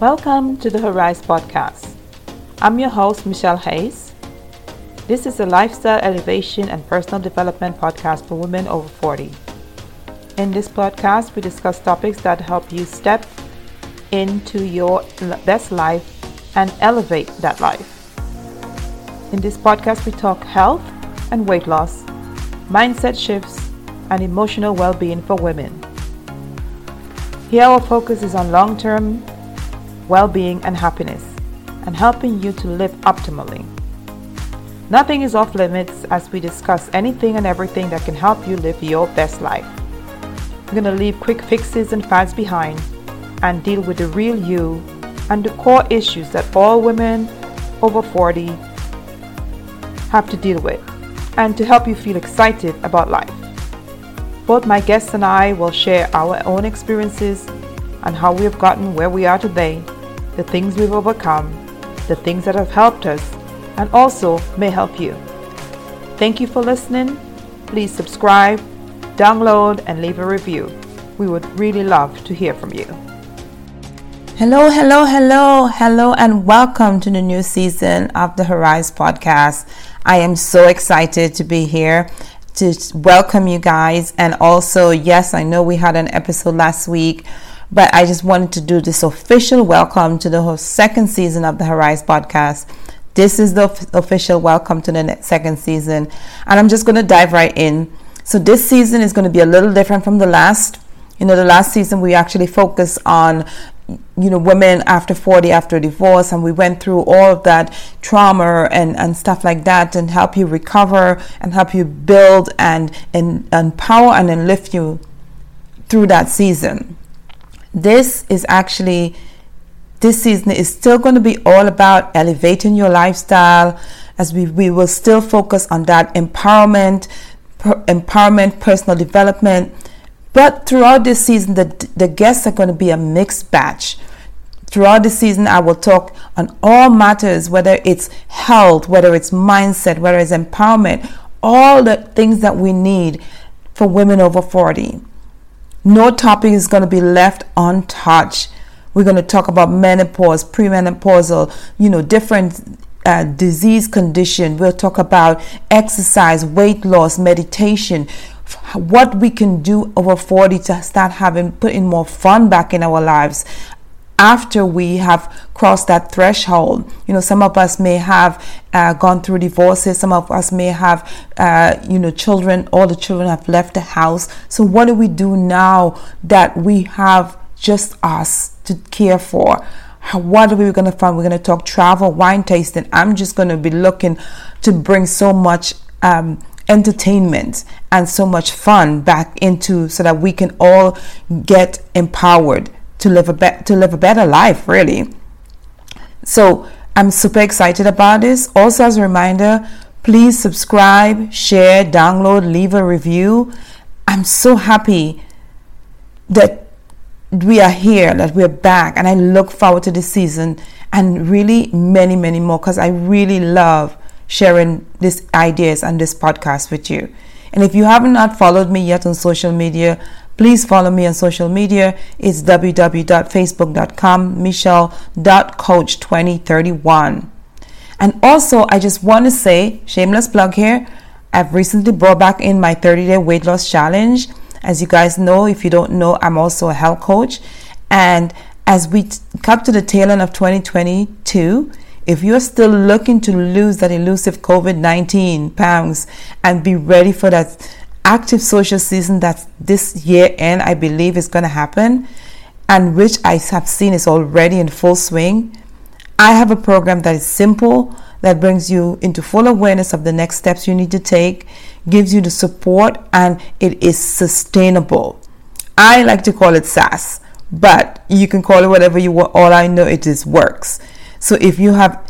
Welcome to the HerRise Podcast. I'm your host, Michelle Hayes. This is a lifestyle elevation and personal development podcast for women over 40. In this podcast, we discuss topics that help you step into your best life and elevate that life. In this podcast, we talk health and weight loss, mindset shifts, and emotional well being for women. Here, our focus is on long term well being and happiness and helping you to live optimally. Nothing is off limits as we discuss anything and everything that can help you live your best life. We're going to leave quick fixes and fads behind and deal with the real you and the core issues that all women over 40 have to deal with and to help you feel excited about life. Both my guests and I will share our own experiences and how we have gotten where we are today, the things we've overcome, the things that have helped us, and also may help you. Thank you for listening. Please subscribe, download, and leave a review. We would really love to hear from you. Hello, hello, hello, hello, and welcome to the new season of the HerRise podcast. I am so excited to be here to welcome you guys. And also, yes, I know we had an episode last week, but I just wanted to do this official welcome to the second season of the HerRise podcast. This is the official welcome to the second season. And I'm just going to dive right in. So, this season is going to be a little different from the last. You know, the last season we actually focused on you know women after 40 after divorce and we went through all of that trauma and and stuff like that and help you recover and help you build and, and empower and enlift you through that season this is actually this season is still going to be all about elevating your lifestyle as we, we will still focus on that empowerment per, empowerment personal development but throughout this season, the, the guests are going to be a mixed batch. Throughout the season, I will talk on all matters, whether it's health, whether it's mindset, whether it's empowerment, all the things that we need for women over 40. No topic is going to be left untouched. We're going to talk about menopause, premenopausal, you know, different uh, disease condition. We'll talk about exercise, weight loss, meditation what we can do over 40 to start having putting more fun back in our lives after we have crossed that threshold. You know, some of us may have uh, gone through divorces, some of us may have, uh, you know, children, all the children have left the house. So, what do we do now that we have just us to care for? What are we going to find? We're going to talk travel, wine tasting. I'm just going to be looking to bring so much. Um, entertainment and so much fun back into so that we can all get empowered to live a be- to live a better life really. So i'm super excited about this. Also as a reminder please subscribe share download leave a review. I'm so happy that we are here that we're back and i look forward to this season and really many many more because i really love sharing these ideas and this podcast with you. And if you have not followed me yet on social media, please follow me on social media. It's www.facebook.com, michelle.coach2031. And also, I just want to say, shameless plug here, I've recently brought back in my 30 day weight loss challenge. As you guys know, if you don't know, I'm also a health coach. And as we come to the tail end of 2022, if you're still looking to lose that elusive COVID 19 pounds and be ready for that active social season that this year end, I believe is going to happen, and which I have seen is already in full swing, I have a program that is simple, that brings you into full awareness of the next steps you need to take, gives you the support, and it is sustainable. I like to call it SAS, but you can call it whatever you want. All I know it is works. So if you have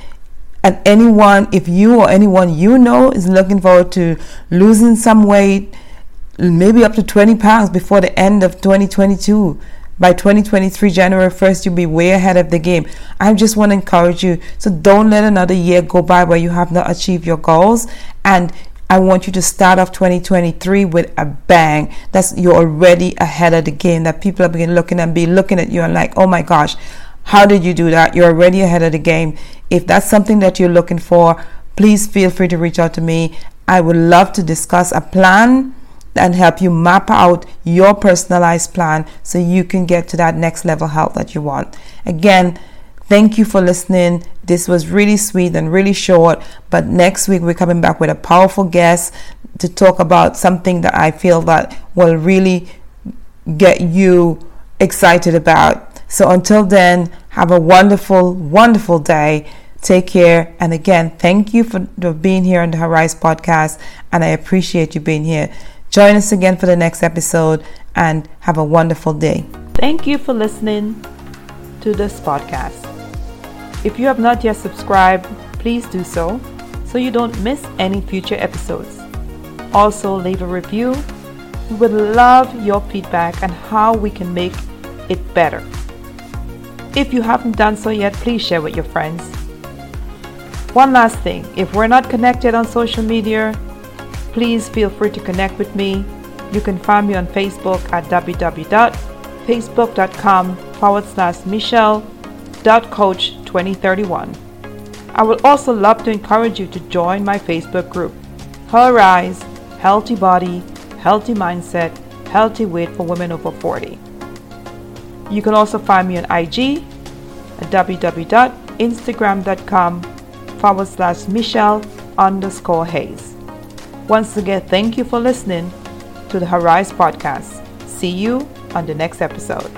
and anyone, if you or anyone you know is looking forward to losing some weight, maybe up to 20 pounds before the end of 2022, by 2023 January 1st you'll be way ahead of the game. I just want to encourage you so don't let another year go by where you have not achieved your goals and I want you to start off 2023 with a bang. That's you're already ahead of the game. That people are beginning looking and be looking at you and like, oh my gosh, How did you do that? You're already ahead of the game. If that's something that you're looking for, please feel free to reach out to me. I would love to discuss a plan and help you map out your personalized plan so you can get to that next level health that you want. Again, thank you for listening. This was really sweet and really short, but next week we're coming back with a powerful guest to talk about something that I feel that will really get you excited about. So until then, have a wonderful, wonderful day. Take care. And again, thank you for, being here on the HerRise podcast. And I appreciate you being here. Join us again for the next episode and have a wonderful day. Thank you for listening to this podcast. If you have not yet subscribed, please do so so you don't miss any future episodes. Also, leave a review. We would love your feedback and how we can make it better. If you haven't done so yet, please share with your friends. One last thing if we're not connected on social media, please feel free to connect with me. You can find me on Facebook at www.facebook.com forward slash Michelle.coach2031. I would also love to encourage you to join my Facebook group, Her Rise Healthy Body, Healthy Mindset, Healthy Weight for Women Over 40. You can also find me on IG at www.instagram.com forward slash Michelle underscore Hayes. Once again, thank you for listening to the HerRise Podcast. See you on the next episode.